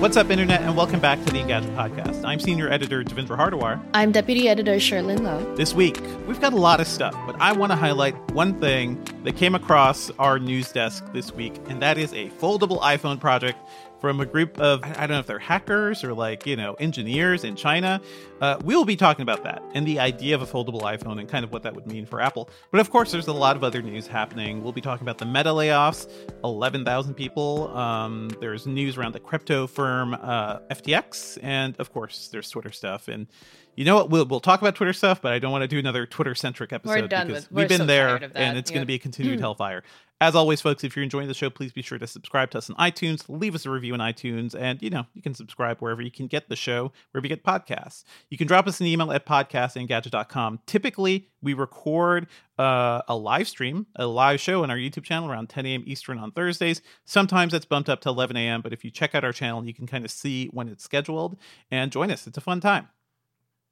What's up, Internet, and welcome back to the Engadget Podcast. I'm Senior Editor Devindra Hardawar. I'm Deputy Editor Cherlynn Low. This week, we've got a lot of stuff, but I want to highlight one thing that came across our news desk this week, and that is a foldable iPhone project from a group of, I don't know if they're hackers or like, you know, engineers in China. Uh, we'll be talking about that and the idea of a foldable iPhone and kind of what that would mean for Apple. But of course, there's a lot of other news happening. We'll be talking about the Meta layoffs, 11,000 people. Um, there's news around the crypto firm uh, FTX. And of course, there's Twitter stuff. And you know what? We'll, we'll talk about Twitter stuff, but I don't want to do another Twitter centric episode done because with- we've been so there and it's yeah. going to be a continued hellfire. As always, folks, if you're enjoying the show, please be sure to subscribe to us on iTunes, leave us a review on iTunes, and you know, you can subscribe wherever you can get the show, wherever you get podcasts. You can drop us an email at podcastinggadget.com. Typically, we record uh, a live stream, a live show on our YouTube channel around 10 a.m. Eastern on Thursdays. Sometimes that's bumped up to 11 a.m., but if you check out our channel, you can kind of see when it's scheduled and join us. It's a fun time.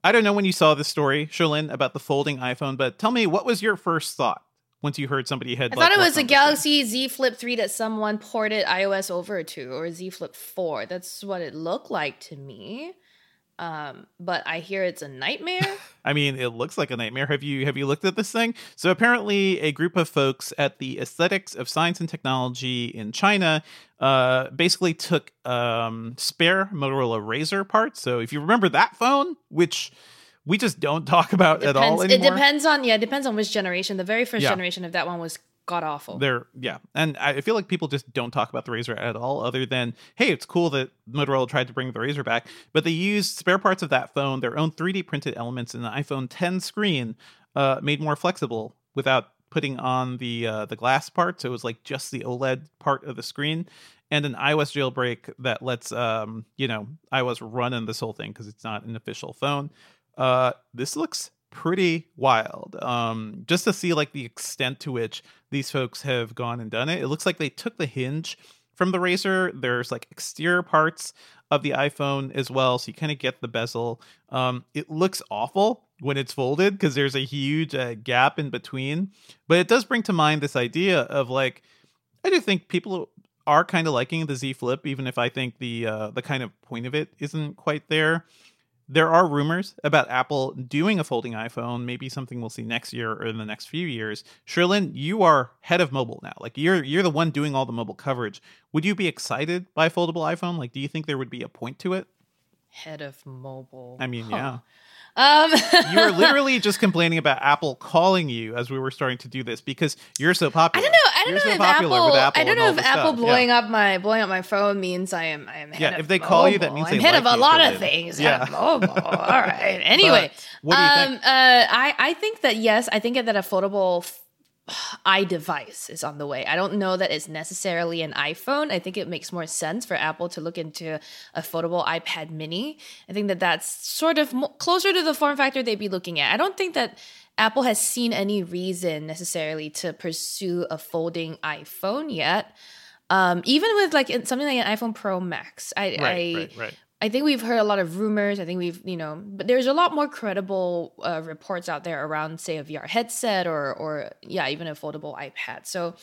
I don't know when you saw this story, Cherlynn, about the folding iPhone, but tell me, what was your first thought once you heard somebody had? I like, thought it was a on this thing? Galaxy Z Flip 3 that someone ported iOS over to, or Z Flip 4. That's what it looked like to me. Um, but I hear it's a nightmare. I mean, it looks like a nightmare. Have you have you looked at this thing? So apparently, a group of folks at the Aesthetics of Science and Technology in China uh, basically took um, spare Motorola Razr parts. So if you remember that phone, which we just don't talk about at all Depends- it depends on yeah, it depends on which generation. The very first Yeah. generation of that one was god awful. They're yeah, and I feel like people just don't talk about the Razr at all, other than hey, it's cool that Motorola tried to bring the Razr back, but they used spare parts of that phone, their own 3D printed elements in the iPhone 10 screen, uh, made more flexible without putting on the uh, the glass part. So it was like just the OLED part of the screen, and an iOS jailbreak that lets um you know iOS run in this whole thing because it's not an official phone. Uh, this looks pretty wild. Um, just to see like the extent to which these folks have gone and done it. It looks like they took the hinge from the Razr. There's like exterior parts of the iPhone as well, so you kind of get the bezel. Um, it looks awful when it's folded because there's a huge uh, gap in between, but it does bring to mind this idea of like I do think people are kind of liking the Z Flip, even if I think the uh, the kind of point of it isn't quite there. There are rumors about Apple doing a folding iPhone, maybe something we'll see next year or in the next few years. Cherlynn, you are head of mobile now. Like you're you're the one doing all the mobile coverage. Would you be excited by a foldable iPhone? Like, do you think there would be a point to it? Head of mobile. I mean, yeah. Um You were literally just complaining about Apple calling you as we were starting to do this because you're so popular. I don't know. I don't You're know so if Apple, with Apple I don't know if Apple stuff. Yeah. blowing up my blowing up my phone means I am I am Yeah, of if they call you, that means I'm they head like of a lot of things. Yeah. Mobile. All right. Anyway, what do you um, think? uh, I I think that yes, I think that a foldable iDevice is on the way. I don't know that it's necessarily an iPhone. I think it makes more sense for Apple to look into a foldable iPad Mini. I think that that's sort of mo- closer to the form factor they'd be looking at. I don't think that Apple has seen any reason necessarily to pursue a folding iPhone yet. Um, even with like something like an iPhone Pro Max, I, Right, I right, right. I think we've heard a lot of rumors. I think we've, you know, but there's a lot more credible uh, reports out there around, say, a VR headset or, or yeah, even a foldable iPad. So,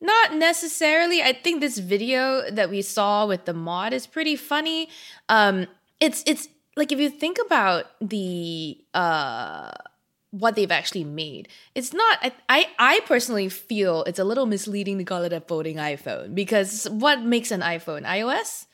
not necessarily. I think this video that we saw with the mod is pretty funny. Um, it's it's like if you think about the uh what they've actually made. It's not I, I I personally feel it's a little misleading to call it a folding iPhone because what makes an iPhone? iOS?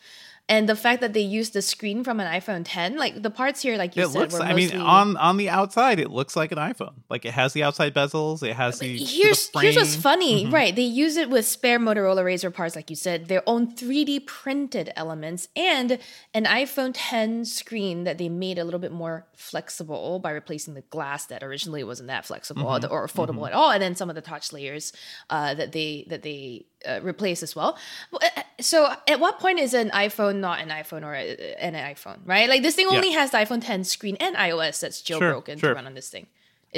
And the fact that they use the screen from an iPhone 10, like the parts here, like you it said, looks. were I mean, on on the outside, it looks like an iPhone. Like it has the outside bezels. It has the. here's the here's what's funny, Mhm. right? They use it with spare Motorola Razr parts, like you said, their own 3D printed elements, and an iPhone 10 screen that they made a little bit more flexible by replacing the glass that originally wasn't that flexible Mm-hmm. or, or foldable at all, and then some of the touch layers uh, that they that they uh, replace as well. Well, uh, So, at what point is an iPhone not an iPhone or a, an iPhone, right? Like this thing Yeah. only has the iPhone 10 screen and iOS that's jailbroken sure. to run on this thing.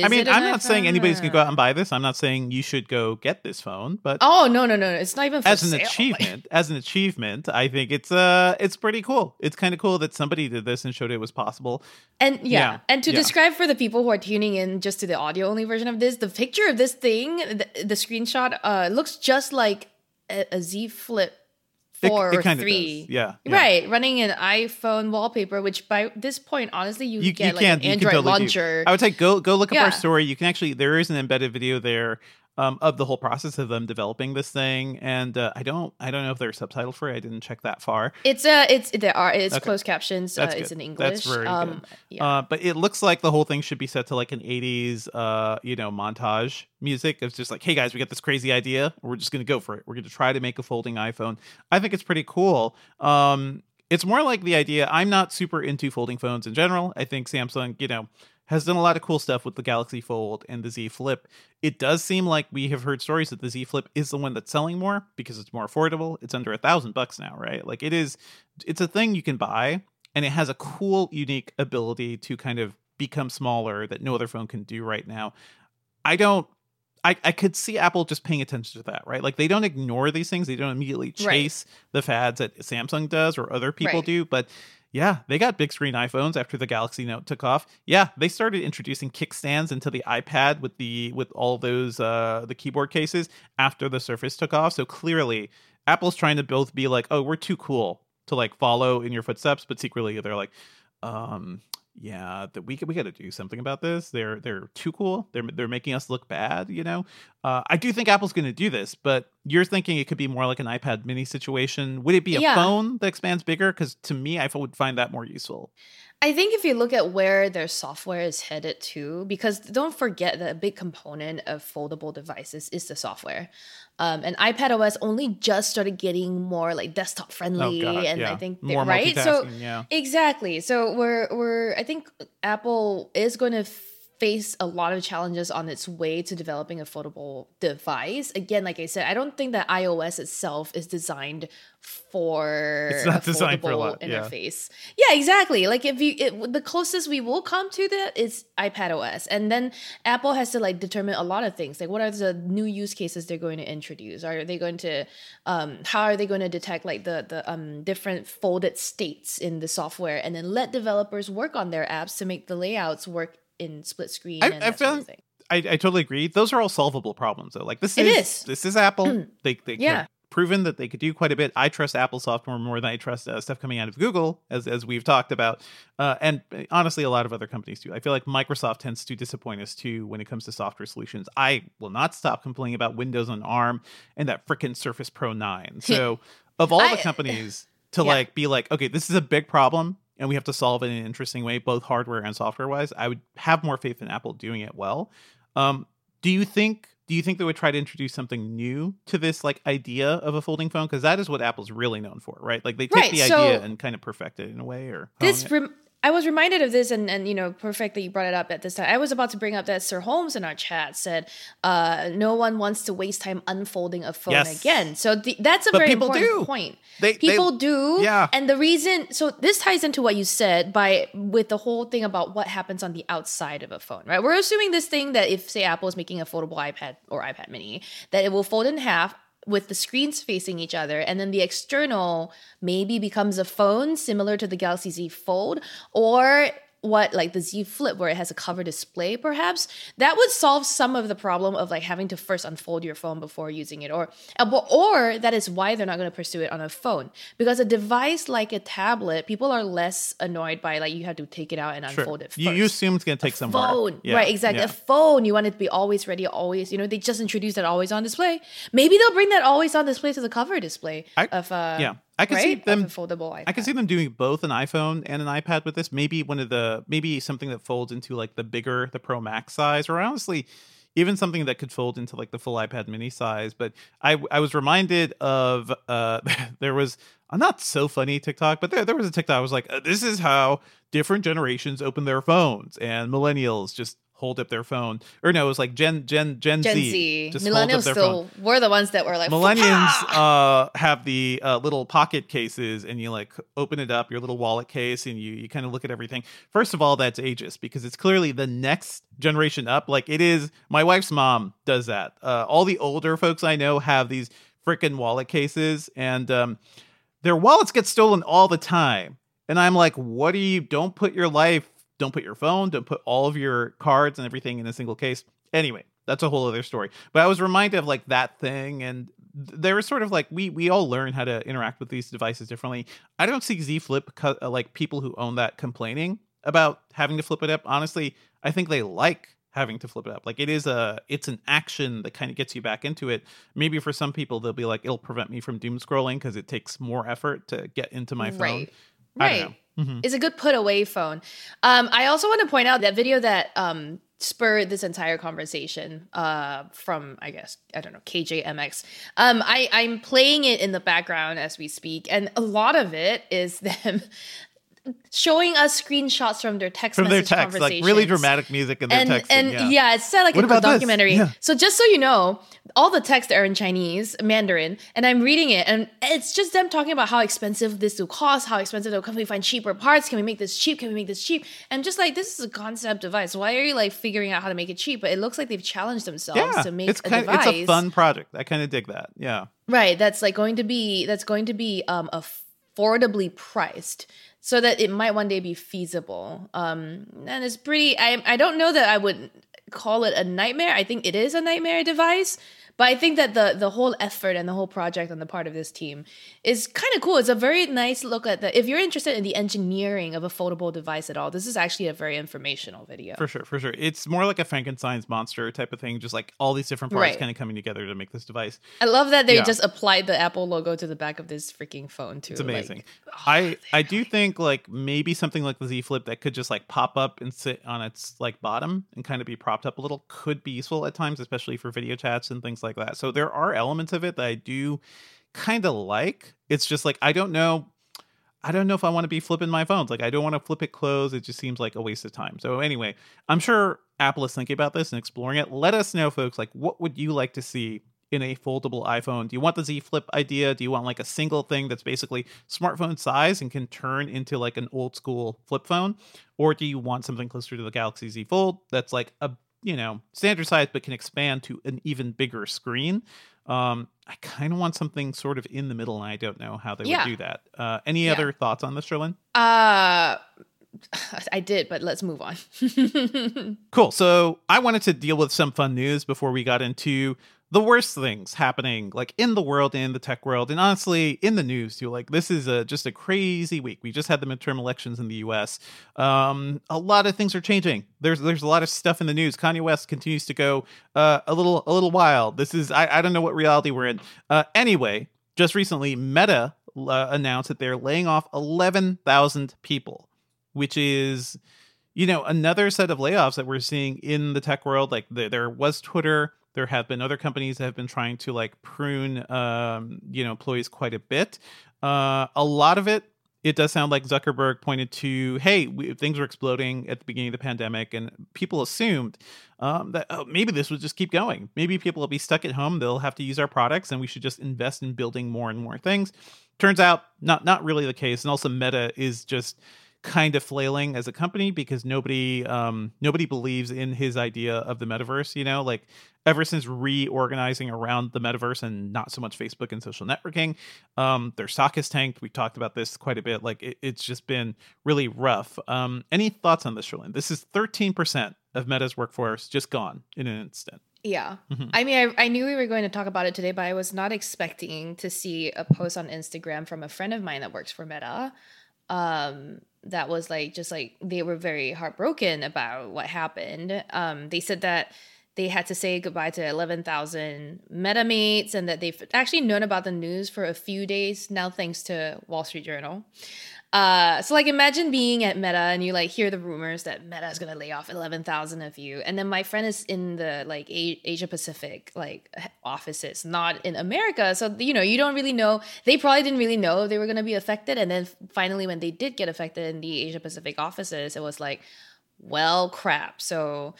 I mean, I'm not saying anybody's gonna go out and buy this. I'm not saying you should go get this phone, but Oh no no no! no. It's not even for as an sale. achievement, as an achievement, I think it's uh it's pretty cool. It's kind of cool that somebody did this and showed it was possible. And yeah, Yeah, and to yeah. describe for the people who are tuning in just to the audio only version of this, the picture of this thing, the, the screenshot, uh, looks just like a, a Z Flip It- four it or three. Yeah, yeah. right, running an iPhone wallpaper, which by this point, honestly, you, You, get you like an you can Android totally do- launcher. I would say go go look up Yeah. our story. You can actually there is an embedded video there um, of the whole process of them developing this thing, and uh, I don't I don't know if they're subtitled for it. I didn't check that far. it's uh it's there are it's Okay. closed captions. That's uh, it's in English. That's very um, good. Yeah. Uh, but it looks like the whole thing should be set to like an 80s, uh, you know, montage music. It's just like, hey guys, we got this crazy idea. We're just going to go for it. We're going to try to make a folding iPhone. I think it's pretty cool. Um, it's more like the idea. I'm not super into folding phones in general. I think Samsung, you know, has done a lot of cool stuff with the Galaxy Fold and the Z Flip. It does seem like we have heard stories that the Z Flip is the one that's selling more because it's more affordable. It's under a thousand bucks now, right? Like it is, it's a thing you can buy, and it has a cool, unique ability to kind of become smaller that no other phone can do right now. I don't. I, I could see Apple just paying attention to that, right? Like they don't ignore these things. They don't immediately Right. chase the fads that Samsung does or other people Right. do. But yeah, they got big screen iPhones after the Galaxy Note took off. Yeah, they started introducing kickstands into the iPad with the with all those uh the keyboard cases after the Surface took off. So clearly, Apple's trying to both be like, "Oh, we're too cool to like follow in your footsteps," but secretly they're like, um yeah that we we got to do something about this. They're they're too cool. They're they're making us look bad you know? Uh, i do think apple's going to do this but you're thinking it could be more like an ipad mini situation. Would it be a Yeah. phone that expands bigger? Because to me i would find that more useful I think if you look at where their software is headed to, because don't forget that a big component of foldable devices is the software. Um, and iPad OS only just started getting more like desktop friendly, oh god and yeah I think more right. So yeah exactly. So we're we're I think Apple is going to face a lot of challenges on its way to developing a foldable device. Again, like I said, I don't think that iOS itself is designed for It's not a designed for a foldable lot, yeah. interface. Yeah, exactly. Like if you it, the closest we will come to that is iPad OS, and then Apple has to like determine a lot of things. Like what are the new use cases they're going to introduce? Are they going to um how are they going to detect like the the um different folded states in the software, and then let developers work on their apps to make the layouts work in split screen I- and I that sort of. I, I totally agree. Those are all solvable problems, though. Like this is, is. this is Apple. they they Yeah. proven that they could do quite a bit. I trust Apple software more than I trust uh, stuff coming out of Google, as as we've talked about, uh, and uh, honestly, a lot of other companies too. I feel like Microsoft tends to disappoint us too when it comes to software solutions. I will not stop complaining about Windows on ARM and that frickin' Surface Pro Nine. So, of all the companies to Yeah. like be like, okay, this is a big problem. And we have to solve it in an interesting way, both hardware and software wise. I would have more faith in Apple doing it well. Um, do you think do you think they would try to introduce something new to this like idea of a folding phone because that is what apple's really known for right like they take Right, the so- idea and kind of perfect it in a way or this rem- I was reminded of this, and and you know, perfect that you brought it up at this time. I was about to bring up that Sir Holmes in our chat said, uh, "No one wants to waste time unfolding a phone Yes. again." So the, that's a But very important do. point. They- they- people do, yeah. And the reason, so this ties into what you said by with the whole thing about what happens on the outside of a phone, right? We're assuming this thing that if say Apple is making a foldable iPad or iPad Mini, that it will fold in half with the screens facing each other and then the external maybe becomes a phone similar to the Galaxy Z Fold or what like the Z Flip where it has a cover display perhaps that would solve some of the problem of like having to first unfold your phone before using it or or that is why they're not going to pursue it on a phone because a device like a tablet people are less annoyed by like you have to take it out and Sure. unfold it first. You, you assume it's going to take some phone Yeah, right exactly yeah. a phone you want it to be always ready always you know they just introduced that always on display maybe they'll bring that always on display to the cover display I- of uh yeah. I could right? see them- of foldable iPad. I can see them doing both an iPhone and an iPad with this. Maybe one of the maybe something that folds into like the bigger, the Pro Max size, or honestly, even something that could fold into like the full iPad mini size. But I I was reminded of uh there was a not so funny TikTok, but there there was a TikTok. I was like, uh, this is how different generations open their phones, and millennials just hold up their phone, or no, it was like Gen Gen Gen, Gen Z, Z, just hold up millennials their phone. still were the ones that were like millennials uh have the uh, little pocket cases and you like open it up your little wallet case and you you kind of look at everything. First of all that's ageist because it's clearly the next generation up. Like it is my wife's mom does that. Uh, all the older folks i know have these freaking wallet cases and um their wallets get stolen all the time. And i'm like what are you don't put your life don't put your phone don't put all of your cards and everything in a single case. Anyway that's a whole other story. But i was reminded of like that thing and th- there was sort of like we we all learn how to interact with these devices differently. I don't see z flip uh, like people who own that complaining about having to flip it up. Honestly i think they like having to flip it up. Like it is a it's an action that kind of gets you back into it. Maybe for some people they'll be like it'll prevent me from doom scrolling because it takes more effort to get into my phone. Right. Right. Mhm. It's a good put away phone. Um, I also want to point out that video that um, spurred this entire conversation uh, from, I guess, I don't know, KJMX. Um, I, I'm playing it in the background as we speak, and a lot of it is them showing us screenshots from their text from their text like really dramatic music and their and texting and yeah. yeah. it's set like What a documentary. Yeah. So just so you know, all the texts are in Chinese, Mandarin, and I'm reading it, and it's just them talking about how expensive this will cost, how expensive will. Can we find cheaper parts? Can we make this cheap? Can we make this cheap? And I'm just like, this is a concept device. Why are you like figuring out how to make it cheap? But it looks like they've challenged themselves yeah, to make it's a device. it's a fun project. I kind of dig that. Yeah. Right, that's like going to be that's going to be um affordably priced so that it might one day be feasible. Um and it's pretty I I don't know that I would call it a nightmare. I think it is a nightmare device, but I think that the the whole effort and the whole project on the part of this team is kind of cool. It's a very nice look at the if you're interested in the engineering of a foldable device at all, this is actually a very informational video. For sure, for sure. It's more like a Frankenstein's monster type of thing, just like all these different parts Right. kind of coming together to make this device. I love that they Yeah. just applied the Apple logo to the back of this freaking phone too. It's amazing. Like, I I do think like maybe something like the Z Flip that could just like pop up and sit on its like bottom and kind of be propped up a little could be useful at times, especially for video chats and things like that. So there are elements of it that I do kind of like. It's just like I don't know. I don't know if I want to be flipping my phones. Like I don't want to flip it closed. It just seems like a waste of time. So anyway, I'm sure Apple is thinking about this and exploring it. Let us know, folks. Like, what would you like to see in a foldable iPhone? Do you want the Z Flip idea? Do you want like a single thing that's basically smartphone size and can turn into like an old school flip phone, or do you want something closer to the Galaxy Z Fold that's like a you know standard size but can expand to an even bigger screen? Um, I kind of want something sort of in the middle, and I don't know how they Yeah. would do that. Uh, any Yeah. other thoughts on this, Cherlynn? Uh I did, but let's move on. Cool. So I wanted to deal with some fun news before we got into the worst things happening, like in the world, in the tech world, and honestly in the news too. Like this is a, just a crazy week. We just had the midterm elections in the U.S. Um, a lot of things are changing. There's there's a lot of stuff in the news. Kanye West continues to go uh, a little a little wild. This is I, I don't know what reality we're in. Uh, anyway, just recently, Meta uh, announced that they're laying off eleven thousand people, which is you know another set of layoffs that we're seeing in the tech world like there, there was twitter there have been other companies that have been trying to like prune um, you know employees quite a bit. Uh, a lot of it it does sound like zuckerberg pointed to hey we, things were exploding at the beginning of the pandemic and people assumed um, that oh, maybe this would just keep going. Maybe people will be stuck at home. They'll have to use our products and we should just invest in building more and more things. Turns out not not really the case. And also meta is just kind of flailing as a company because nobody um nobody believes in his idea of the metaverse you know like ever since reorganizing around the metaverse and not so much facebook and social networking um their stock has tanked we talked about this quite a bit like it, it's just been really rough um any thoughts on this Cherlynn? this is 13% of meta's workforce just gone in an instant Yeah. Mhm. I mean, I, I knew we were going to talk about it today, but I was not expecting to see a post on Instagram from a friend of mine that works for Meta. Um, that was like, just like, they were very heartbroken about what happened. Um, they said that they had to say goodbye to 11,000 MetaMates and that they've actually known about the news for a few days now, thanks to Wall Street Journal. Uh, so like imagine being at Meta and you like hear the rumors that Meta is gonna lay off eleven thousand of you, and then my friend is in the like A- Asia Pacific like offices, not in America. So you know you don't really know. They probably didn't really know they were gonna be affected, and then finally when they did get affected in the Asia Pacific offices, it was like, well, crap. So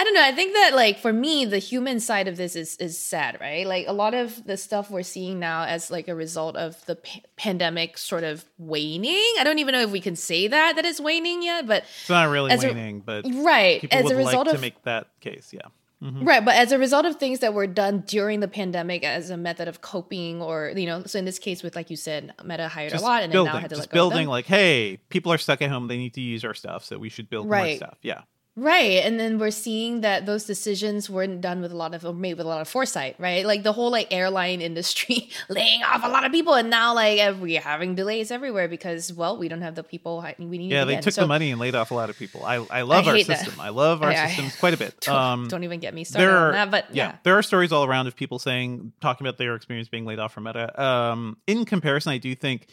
I don't know. I think that like for me, the human side of this is is sad, right? Like a lot of the stuff we're seeing now as like a result of the pa- pandemic sort of waning. I don't even know if we can say that that it's waning yet, but it's not really As a- waning but right people as would a result like of to make that case yeah mm-hmm. Right, but as a result of things that were done during the pandemic as a method of coping, or you know, so in this case, with like you said, Meta hired just a lot and building, then now had to just let go of building like hey people are stuck at home they need to use our stuff so we should build more stuff yeah Right. And then we're seeing that those decisions weren't done with a lot of, or made with a lot of foresight, right? Like the whole like airline industry laying off a lot of people. And now like uh, we're having delays everywhere because, well, we don't have the people we need. Yeah, they took So the money and laid off a lot of people. I I love I our hate that. system. I love our I- systems quite a bit. Don't, Um, don't even get me started there on are that. But yeah, yeah. there are stories all around of people saying talking about their experience being laid off from Meta. Um, in comparison, I do think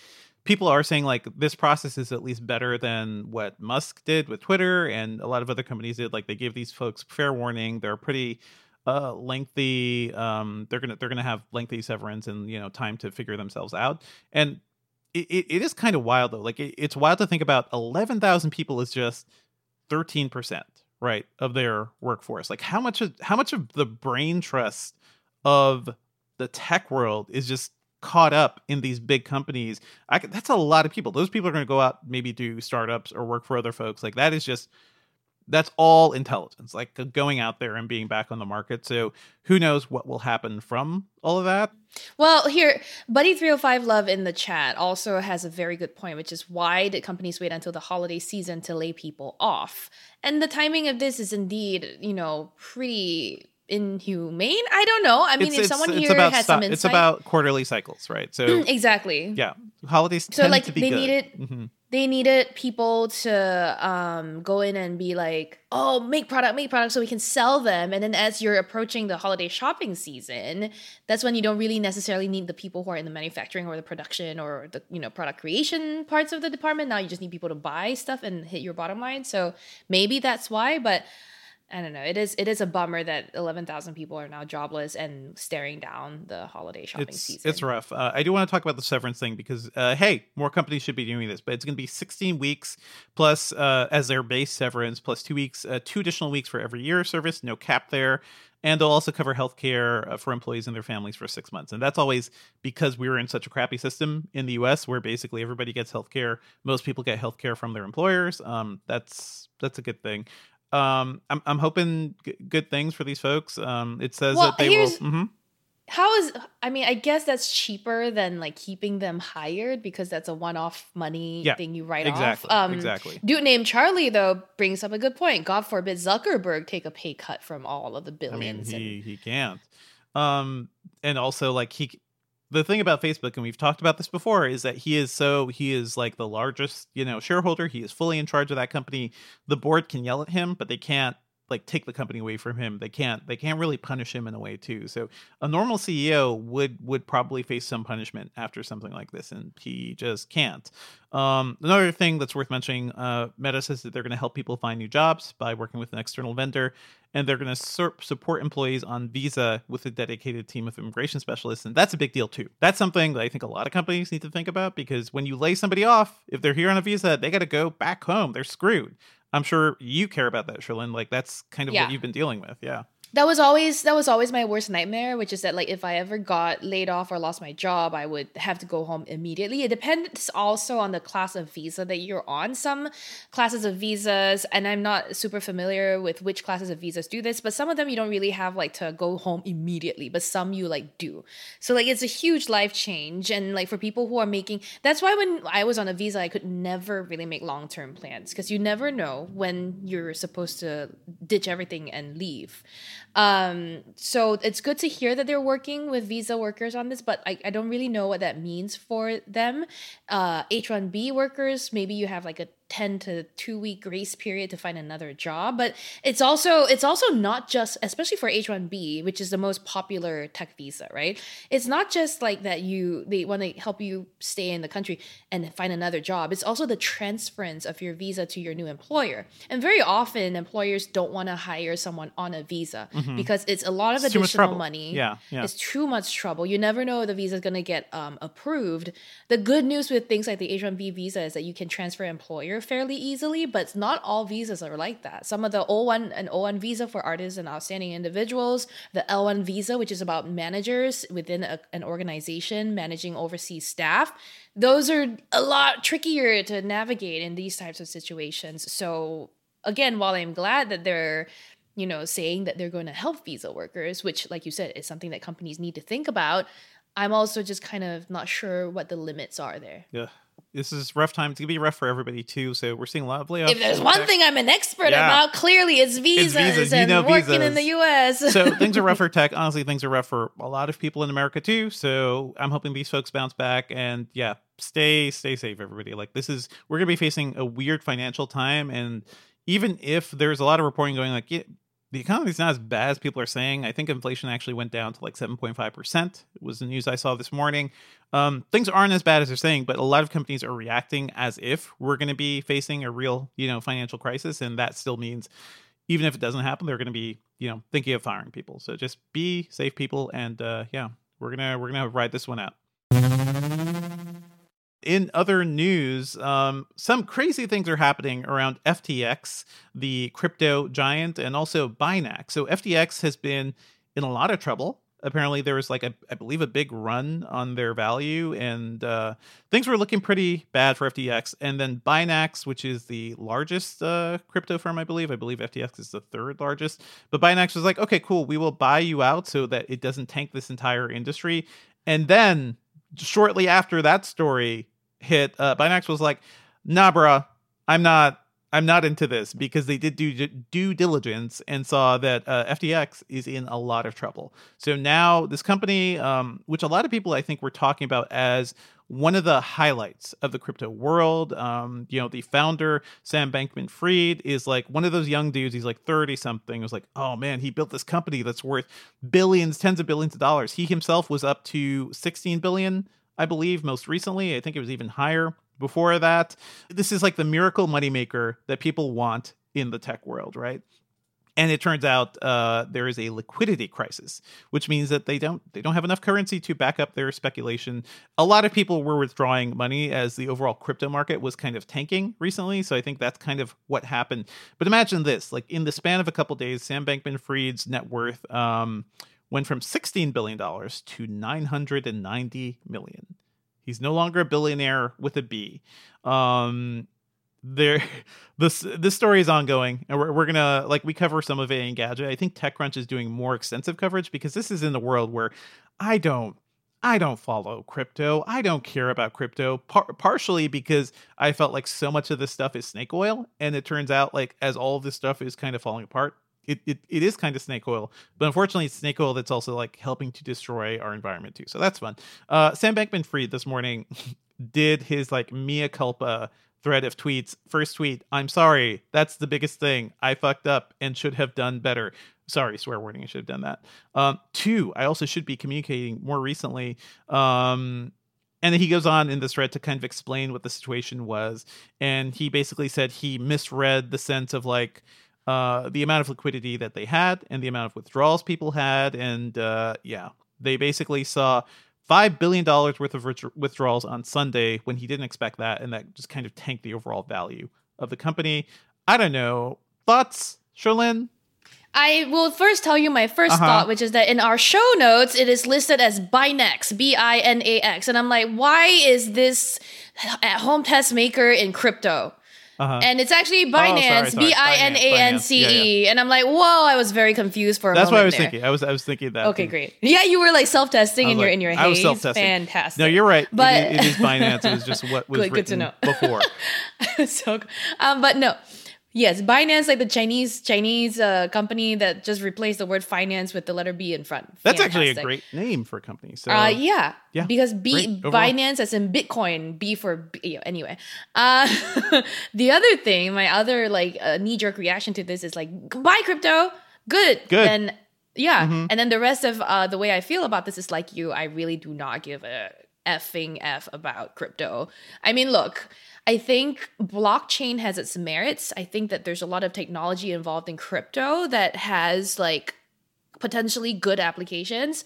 people are saying like this process is at least better than what Musk did with Twitter and a lot of other companies did. Like they gave these folks fair warning. They're pretty uh lengthy um they're gonna they're gonna have lengthy severance and you know time to figure themselves out and it, it, it is kind of wild though like it, it's wild to think about 11000 people is just 13% right of their workforce like how much of how much of the brain trust of the tech world is just caught up in these big companies I, that's a lot of people. Those people are going to go out maybe do startups or work for other folks. Like that is just that's all intelligence like going out there and being back on the market. So who knows what will happen from all of that? Well, here, Buddy305 Love in the chat also has a very good point, which is why did companies wait until the holiday season to lay people off? And the timing of this is indeed, you know, pretty inhumane. I don't know. I mean, it's, if it's- someone it's here has some insight. it's about quarterly cycles right so exactly. yeah holidays So, tend like, to be they good. needed- Mhm. They needed people to um, go in and be like, oh, make product, make product so we can sell them. And then as you're approaching the holiday shopping season, that's when you don't really necessarily need the people who are in the manufacturing or the production or the you know product creation parts of the department. Now you just need people to buy stuff and hit your bottom line. So maybe that's why, but I don't know. It is it is a bummer that eleven thousand people are now jobless and staring down the holiday shopping it's season. it's rough. Uh, I do want to talk about the severance thing because uh, hey, more companies should be doing this, but it's going to be 16 weeks plus uh, as their base severance plus two weeks, uh, two additional weeks for every year of service, no cap there. And they'll also cover healthcare uh, for employees and their families for six months. And that's always because we were in such a crappy system in the US where basically everybody gets healthcare. Most people get healthcare from their employers. Um, that's that's a good thing. Um, I'm, I'm hoping g- good things for these folks. Um, it says Well, that they will. Mhm. How is I mean, I guess that's cheaper than like keeping them hired because that's a one-off money Yeah, thing you write exactly, off. Um, exactly. Dude named Charlie though brings up a good point. God forbid Zuckerberg take a pay cut from all of the I mean, billions. and- he he can't. Um, and also like he, the thing about Facebook, and we've talked about this before, is that he is so he is like the largest, you know, shareholder. He is fully in charge of that company. The board can yell at him, but they can't like take the company away from him. They can't they can't really punish him in a way too. So a normal CEO would would probably face some punishment after something like this, and he just can't. Um, another thing that's worth mentioning, uh, Meta says that they're going to help people find new jobs by working with an external vendor, and they're going to sur- support employees on visa with a dedicated team of immigration specialists, and that's a big deal too. That's something that I think a lot of companies need to think about because when you lay somebody off, if they're here on a visa, they got to go back home. They're screwed. I'm sure you care about that, Cherlynn. Like that's kind of Yeah. what you've been dealing with. Yeah. That was always that was always my worst nightmare which is that like if i ever got laid off or lost my job i would have to go home immediately. It depends also on the class of visa that you're on. Some classes of visas and i'm not super familiar with which classes of visas do this but some of them you don't really have like to go home immediately but some you like do. So like it's a huge life change and like for people who are making that's why when i was on a visa i could never really make long-term plans because you never know when you're supposed to ditch everything and leave um, so it's good to hear that they're working with visa workers on this, but I, I don't really know what that means for them. Uh, H1B workers, maybe you have like a 10 to 2 week grace period to find another job but it's also it's also not just especially for H1B which is the most popular tech visa right? It's not just like that you they want to help you stay in the country and find another job. It's also the transference of your visa to your new employer. And very often employers don't want to hire someone on a visa mm-hmm. because it's a lot of it's additional money. Yeah, yeah. It's too much trouble. You never know the visa is going to get um, approved. The good news with things like the H1B visa is that you can transfer employer fairly easily, but not all visas are like that. Some of the O1 and O1 visa for artists and outstanding individuals, the L1 visa, which is about managers within a, an organization managing overseas staff, those are a lot trickier to navigate in these types of situations. So again, while I'm glad that they're you know saying that they're going to help visa workers, which like you said is something that companies need to think about, I'm also just kind of not sure what the limits are there. Yeah this is rough time. It's gonna be rough for everybody too. So we're seeing a lot of layoffs. If there's one thing I'm an expert yeah. about, clearly it's visas, it's visas. and know working visas. in the U.S. so things are rough for tech. Honestly, things are rough for a lot of people in America too. So I'm hoping these folks bounce back. And yeah, stay stay safe, everybody. Like this is we're gonna be facing a weird financial time, and even if there's a lot of reporting going like. Yeah, the economy's not as bad as people are saying. I think inflation actually went down to like 7.5%. It was the news I saw this morning. Um, things aren't as bad as they're saying, but a lot of companies are reacting as if we're going to be facing a real, you know, financial crisis. And that still means even if it doesn't happen, they're going to be, you know, thinking of firing people. So just be safe, people. And uh, yeah, we're going to, we're going to ride this one out in other news, um, some crazy things are happening around FTX, the crypto giant, and also Binance. So FTX has been in a lot of trouble. Apparently, there was like a, I believe, a big run on their value, and uh, things were looking pretty bad for FTX. And then Binance, which is the largest uh, crypto firm, I believe, I believe FTX is the third largest. But Binance was like, okay, cool, we will buy you out so that it doesn't tank this entire industry. And then shortly after that story, hit, uh, Binance was like, "Nah, bruh, I'm not." I'm not into this because they did do due diligence and saw that uh, FTX is in a lot of trouble. So now this company, um, which a lot of people I think were talking about as one of the highlights of the crypto world. Um, you know, the founder, Sam Bankman Fried, is like one of those young dudes. He's like 30 something. Was like, oh man, he built this company that's worth billions, tens of billions of dollars. He himself was up to 16 billion I believe, most recently. I think it was even higher before that. This is like the miracle moneymaker that people want in the tech world, right? And it turns out uh, there is a liquidity crisis, which means that they don't they don't have enough currency to back up their speculation. A lot of people were withdrawing money as the overall crypto market was kind of tanking recently. So I think that's kind of what happened. But imagine this: like in the span of a couple days, Sam Bankman-Fried's net worth um, went from $16 billion to 990 million. He's no longer a billionaire with a B. Um, there, this this story is ongoing, and we're, we're gonna like we cover some of it Engadget. I think TechCrunch is doing more extensive coverage because this is in the world where I don't I don't follow crypto. I don't care about crypto, par- partially because I felt like so much of this stuff is snake oil. And it turns out, like, as all this stuff is kind of falling apart, it, it, it is kind of snake oil, but unfortunately, it's snake oil that's also like helping to destroy our environment too. So that's fun. Uh, Sam Bankman Fried this morning did his like mea culpa thread of tweets. First tweet, I'm sorry. That's the biggest thing. I fucked up and should have done better. Sorry, swear warning. I should have done that. Um, two, I also should be communicating more recently. Um, and then he goes on in this thread to kind of explain what the situation was. And he basically said he misread the sense of like, uh, the amount of liquidity that they had and the amount of withdrawals people had. And uh, yeah, they basically saw $5 billion worth of withdrawals on Sunday when he didn't expect that. And that just kind of tanked the overall value of the company. I don't know. Thoughts, Cherlynn? I will first tell you my 1st Uh-huh. thought, which is that in our show notes, it is listed as Binax, B I N A X. And I'm like, why is this at home test maker in crypto? Uh-huh. And it's actually Binance. B I N A N C E. And I'm like, whoa, I was very confused for a moment. That's what I was there. thinking. I was I was thinking that. Okay, great. Yeah, you were like self testing and you're like- in your haze. I was self-testing. Fantastic. No, you're right. But- it, is, it is Binance. It was just what was Good- good to written know. before. so, um, but no, yes, Binance, like the Chinese Chinese uh, company that just replaced the word finance with the letter B in front. That's actually a great name for a company. So Uh, yeah, yeah, because B. Binance as in Bitcoin, B for B, anyway. Uh, the other thing, my other like uh, knee jerk reaction to this is like buy crypto, good, Good. and yeah, Mm-hmm. and then the rest of uh, the way I feel about this is like you, I really do not give a effing f about crypto. I mean, look. I think blockchain has its merits. I think that there's a lot of technology involved in crypto that has like potentially good applications.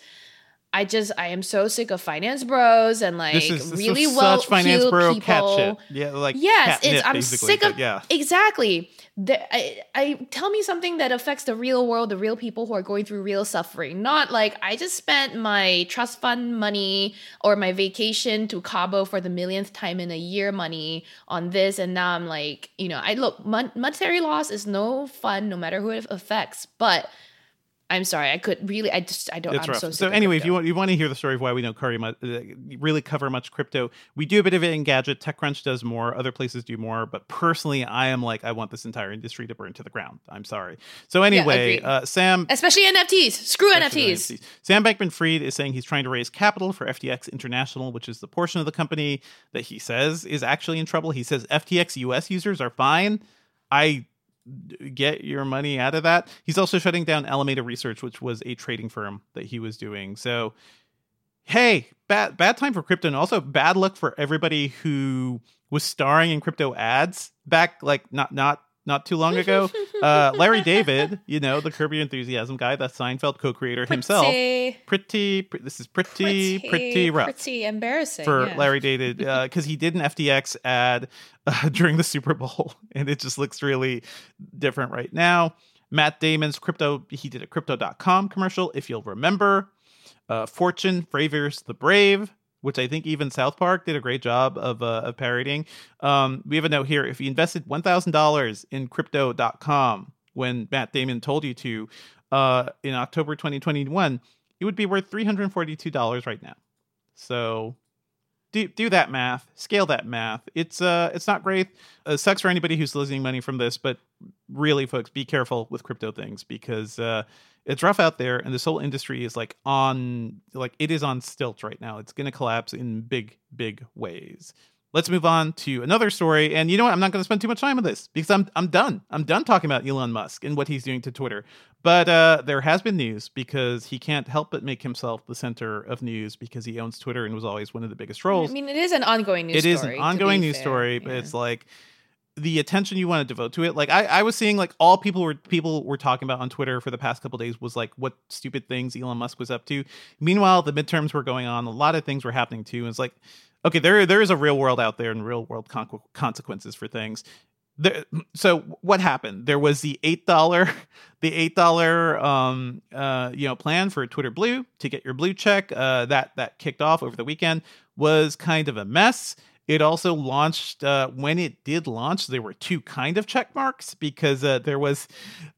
I just I am so sick of finance bros and like this is this really well such finance bro people. cat shit. Yeah, like Yes, it's I'm sick of yeah. exactly. The, I, I tell me something that affects the real world, the real people who are going through real suffering. Not like I just spent my trust fund money or my vacation to Cabo for the millionth time in a year money on this, and now I'm like, you know, I look mon- monetary loss is no fun, no matter who it affects. But I'm sorry, I could really, I just, I don't. It's I'm rough. so So, anyway, if you want you want to hear the story of why we don't cover much, uh, really cover much crypto, we do a bit of it Engadget. TechCrunch does more. Other places do more. But personally, I am like, I want this entire industry to burn to the ground. I'm sorry. So anyway, agreed. uh, Sam. especially NFTs, screw Actually, NFTs. Sam Bankman-Fried is saying he's trying to raise capital for FTX International, which is the portion of the company that he says is actually in trouble. He says FTX US users are fine. I get your money out of that. He's also shutting down Alameda Research, which was a trading firm that he was doing. So, hey, bad bad time for crypto, and also bad luck for everybody who was starring in crypto ads back, like not not not too long ago. Uh, Larry David, you know, the Curb Your Enthusiasm guy, the Seinfeld co-creator himself. Pretty, Pretty, pre- this is pretty, pretty, rough pretty embarrassing for yeah. Larry David because he did an FTX ad uh, during the Super Bowl, and it just looks really different right now. Matt Damon's crypto, he did a crypto.com commercial, if you'll remember. Uh, Fortune favors the brave, which I think even South Park did a great job of, uh, of parodying. Um, we have a note here. If you invested $1,000 in crypto.com when Matt Damon told you to uh, in October 2021, it would be worth $342 right now. So do do that math, scale that math. It's uh it's not great. Uh, sucks for anybody who's losing money from this, but really, folks, be careful with crypto things because uh, it's rough out there, and this whole industry is like on like it is on stilts right now. It's going to collapse in big big ways. Let's move on to another story. And you know what? I'm not going to spend too much time on this because I'm I'm done. I'm done talking about Elon Musk and what he's doing to Twitter. But uh, there has been news because he can't help but make himself the center of news because he owns Twitter and was always one of the biggest trolls. I mean, it is an ongoing news It story. is an ongoing news fair. story, but Yeah. it's like the attention you want to devote to it. Like I, I was seeing like all people were people were talking about on Twitter for the past couple days was like what stupid things Elon Musk was up to. Meanwhile, the midterms were going on. A lot of things were happening too. And it's like, okay, there there is a real world out there and real world con- consequences for things. There, so what happened? There was the eight dollar, the eight dollar, um, uh, you know, plan for Twitter Blue to get your blue check. Uh, that that kicked off over the weekend was kind of a mess. It also launched uh, when it did launch. There were two kind of check marks because uh, there was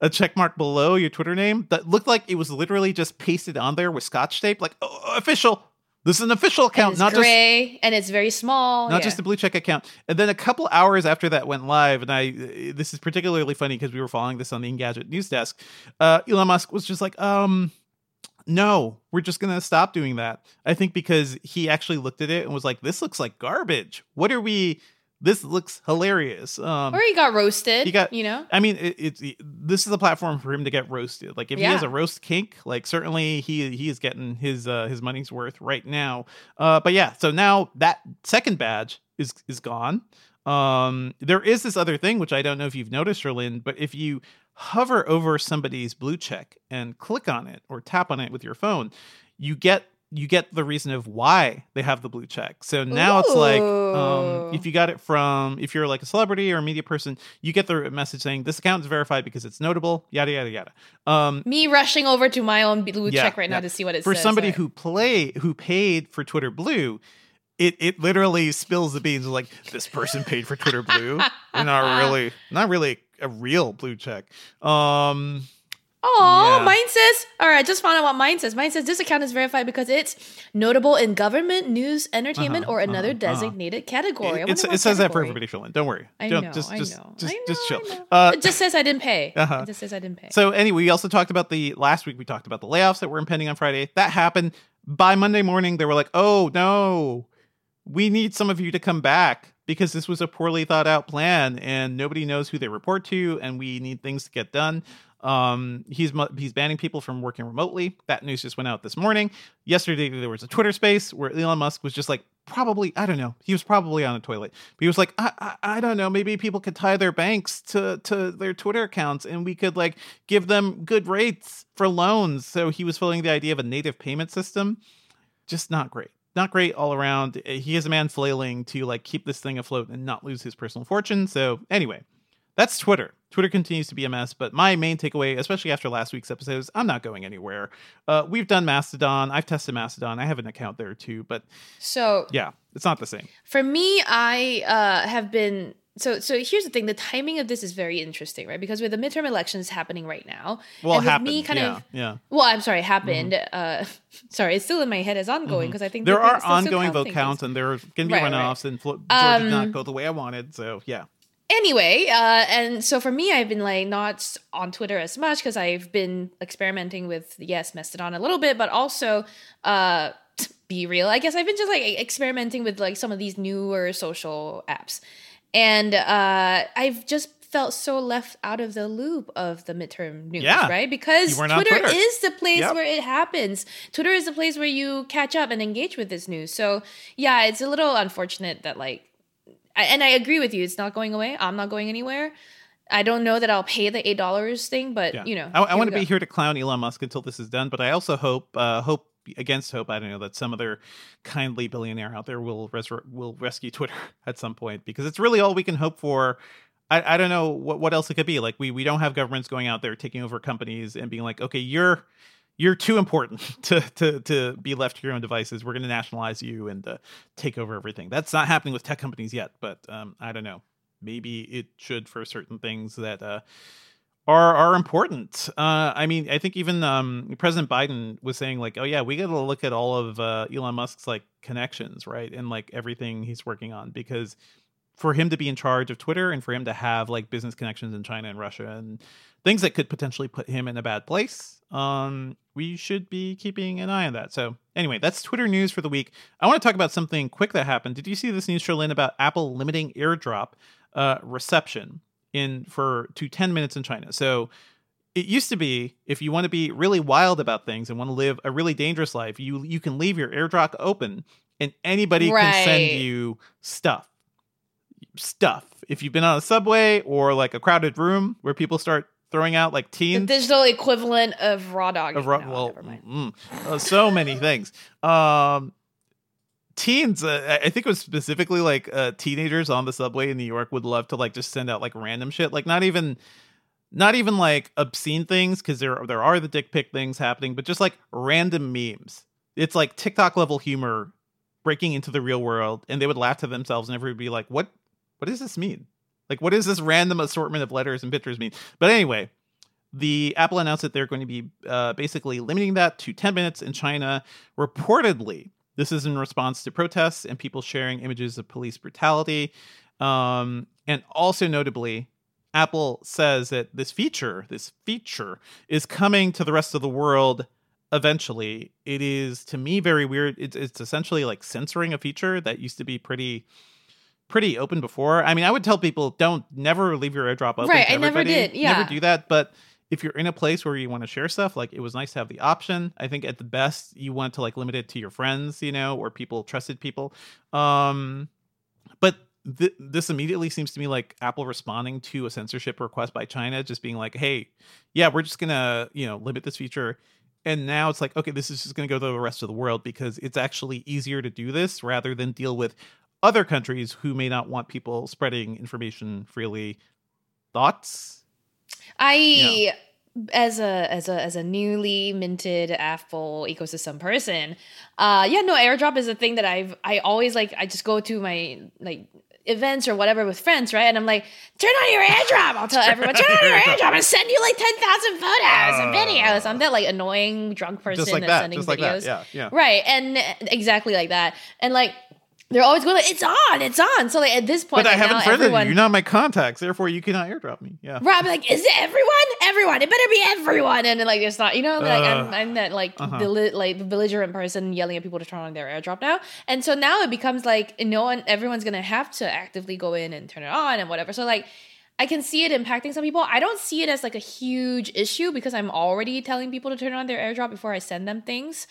a check mark below your Twitter name that looked like it was literally just pasted on there with Scotch tape, like oh, official. This is an official account, not just gray and it's very small. not yeah. just a blue check account. And then a couple hours after that went live, and I this is particularly funny because we were following this on the Engadget news desk. Uh, Elon Musk was just like, um, no, we're just gonna stop doing that. I think because he actually looked at it and was like, this looks like garbage. What are we? This looks hilarious. Um, or he got roasted. he got- you know. I mean, it, it's this is a platform for him to get roasted. Like if he has a roast kink, like certainly he he is getting his uh, his money's worth right now. Uh, but yeah, so now that second badge is is gone. Um, there is this other thing which I don't know if you've noticed, Erlin, but if you hover over somebody's blue check and click on it or tap on it with your phone, you get you get the reason of why they have the blue check. So now it's like um, if you got it from if you're like a celebrity or a media person, you get the message saying this account is verified because it's notable, yada yada yada. Um, Me rushing over to my own blue Yeah, check right now to see what it for says. somebody right? who play who paid for Twitter Blue, it it literally spills the beans. Like this person paid for Twitter Blue, They're not really not really a real blue check. Um, Oh, Yeah. mine says, all right, just found out what mine says. Mine says this account is verified because it's notable in government, news, entertainment, Uh-huh, or another uh-huh, uh-huh. designated category. It, it says that for everybody, Philin. Don't worry. I Don't know, just I just know, just I just chill. Know. Uh, it just says I didn't pay. Uh-huh. It just says I didn't pay. So anyway, we also talked about the last week. We talked about the layoffs that were impending on Friday. That happened by Monday morning. They were like, "Oh no, we need some of you to come back because this was a poorly thought out plan, and nobody knows who they report to, and we need things to get done." Um, he's he's banning people from working remotely. That news just went out this morning. Yesterday there was a Twitter space where Elon Musk was just like, probably I don't know. He was probably on a toilet. But he was like, I, I I don't know. Maybe people could tie their banks to to their Twitter accounts, and we could like give them good rates for loans. So he was floating the idea of a native payment system. Just not great. Not great all around. He is a man flailing to like keep this thing afloat and not lose his personal fortune. So anyway, that's Twitter. Twitter continues to be a mess, but my main takeaway, especially after last week's episode, is I'm not going anywhere. Uh, we've done Mastodon. I've tested Mastodon. I have an account there too, but so yeah, it's not the same. for me, I uh, have been. So, so here's the thing: the timing of this is very interesting, right? Because with the midterm elections happening right now, Well, and happened. me kind yeah, of yeah. Well, I'm sorry, happened. Uh, sorry, it's still in my head as ongoing because I think Mm-hmm. There are they're still- still ongoing vote counts, and there are going to be Right, right. runoffs, and Flo- Georgia did not Um, go the way I wanted. So yeah, Anyway, uh, and so for me, I've been like not on Twitter as much because I've been experimenting with yes, Mastodon a little bit, but also uh, be real. I guess I've been just like experimenting with like some of these newer social apps, and uh, I've just felt so left out of the loop of the midterm news, Yeah. right? Because You weren't on Twitter, Twitter. is the place Yep. where it happens. Twitter is the place where you catch up and engage with this news. So yeah, it's a little unfortunate that like I, and I agree with you. It's not going away. I'm not going anywhere. I don't know that I'll pay the eight dollars thing, but yeah. you know, I, I want to be here to clown Elon Musk until this is done, but I also hope, uh, hope against hope, I don't know that some other kindly billionaire out there will will rescue Twitter at some point because it's really all we can hope for. I, I don't know what, what else it could be. Like we we don't have governments going out there taking over companies and being like, okay, you're you're too important to to to be left to your own devices. We're going to nationalize you and uh, take over everything. That's not happening with tech companies yet, but um, I don't know. Maybe it should for certain things that uh, are are important. Uh, I mean, I think even um, President Biden was saying like, oh yeah, we got to look at all of uh, Elon Musk's like connections, right, and like everything he's working on because for him to be in charge of Twitter and for him to have like business connections in China and Russia and things that could potentially put him in a bad place, um, we should be keeping an eye on that. So anyway, that's Twitter news for the week. I want to talk about something quick that happened. Did you see this news, Cherlynn, about Apple limiting AirDrop uh, reception in for to 10 minutes in China? So it used to be if you want to be really wild about things and want to live a really dangerous life, you you can leave your AirDrop open and anybody can send you stuff stuff. If you've been on a subway or like a crowded room where people start throwing out like the teens digital equivalent of raw dog. of no, well, mm, uh, so many things. Um, teens, uh, I think it was specifically like uh, teenagers on the subway in New York would love to like just send out like random shit, like not even. Not even like obscene things because there there are the dick pic things happening, but just like random memes. It's like TikTok level humor breaking into the real world, and they would laugh to themselves, and everybody would be like, "What? What does this mean? Like, what does this random assortment of letters and pictures mean?" But anyway, the Apple announced that they're going to be uh, basically limiting that to 10 minutes in China. Reportedly, this is in response to protests and people sharing images of police brutality. Um, and also notably, Apple says that this feature, this feature, is coming to the rest of the world eventually. It is to me very weird. It's, it's essentially like censoring a feature that used to be pretty pretty open before. I mean, I would tell people don't never leave your airdrop open. Right, I never did, yeah. Never do that. But if you're in a place where you want to share stuff, like it was nice to have the option. I think at the best you want to like limit it to your friends, you know, or people trusted people. Um but th- this immediately seems to me like Apple responding to a censorship request by China, just being like, "Hey, yeah, we're just gonna, you know, limit this feature." and now it's like okay this is just going to go to the rest of the world because it's actually easier to do this rather than deal with other countries who may not want people spreading information freely thoughts I Yeah. as a as a as a newly minted Apple ecosystem person, uh yeah, no, airdrop is a thing that I've I always like I just go to my like events or whatever with friends, right? And I'm like, turn on your airdrop. I'll tell everyone, turn on your airdrop and send you like 10,000 photos and videos. I'm that like annoying drunk person like that's that sending just like videos. that yeah yeah Right. And exactly like that. And like they're always going like, it's on, it's on. So like at this point, but I haven't friended everyone, you. You're not my contacts, therefore you cannot airdrop me. Yeah. Right, I'm like, is it everyone? Everyone. It better be everyone. And then like, it's not. You know, like Uh, I'm, I'm that like uh-huh. belli- like belligerent person yelling at people to turn on their airdrop now. And so now it becomes like no one, everyone's gonna have to actively go in and turn it on and whatever. So like. I can see it impacting some people. I don't see it as like a huge issue because I'm already telling people to turn on their airdrop before I send them things.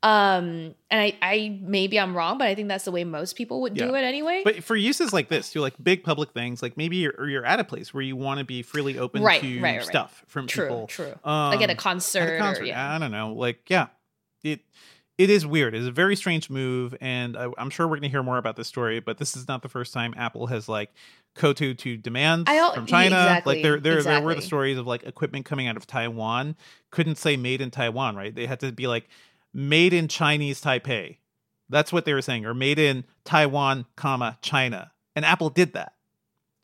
Um, and I, I maybe I'm wrong, but I think that's the way most people would do it anyway. But for uses like this, to like big public things, like maybe you're, or you're at a place where you want to be freely open Right, to right, right. stuff from true, people. true. Um, like at a concert, at a concert. or yeah. I don't know. Like, yeah, it it is weird. It's a very strange move, and I, I'm sure we're going to hear more about this story. But this is not the first time Apple has like kowtowed to demands I from China. exactly, like there, there, there were the stories of like equipment coming out of Taiwan couldn't say made in Taiwan, right? They had to be like made in Chinese Taipei. That's what they were saying, or made in Taiwan, comma China, and Apple did that.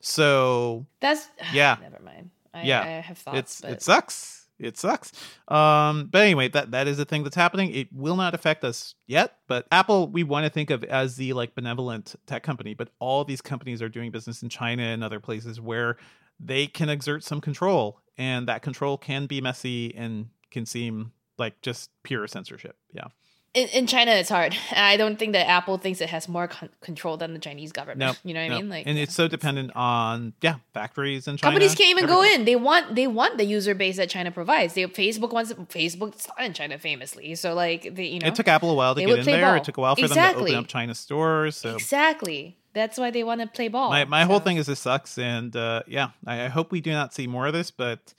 So That's Yeah. Never mind. I, Yeah. I have thoughts, it's but it sucks. It sucks. Um, but anyway, that that is a thing that's happening. It will not affect us yet, but Apple we want to think of as the like benevolent tech company, but all these companies are doing business in China and other places where they can exert some control, and that control can be messy and can seem like just pure censorship. Yeah. in, in China, it's hard. I don't think that Apple thinks it has more con- control than the Chinese government. No, you know what no. I mean? Like, and yeah. it's so dependent on yeah factories in China. companies can't even go in. They want they want the user base that China provides. They Facebook wants Facebook's not in China famously, so like they you know It took Apple a while to get in there. ball. It took a while for them to open up China stores. So exactly. That's why they want to play ball. my my whole thing is this sucks, and uh, yeah, I, I hope we do not see more of this. But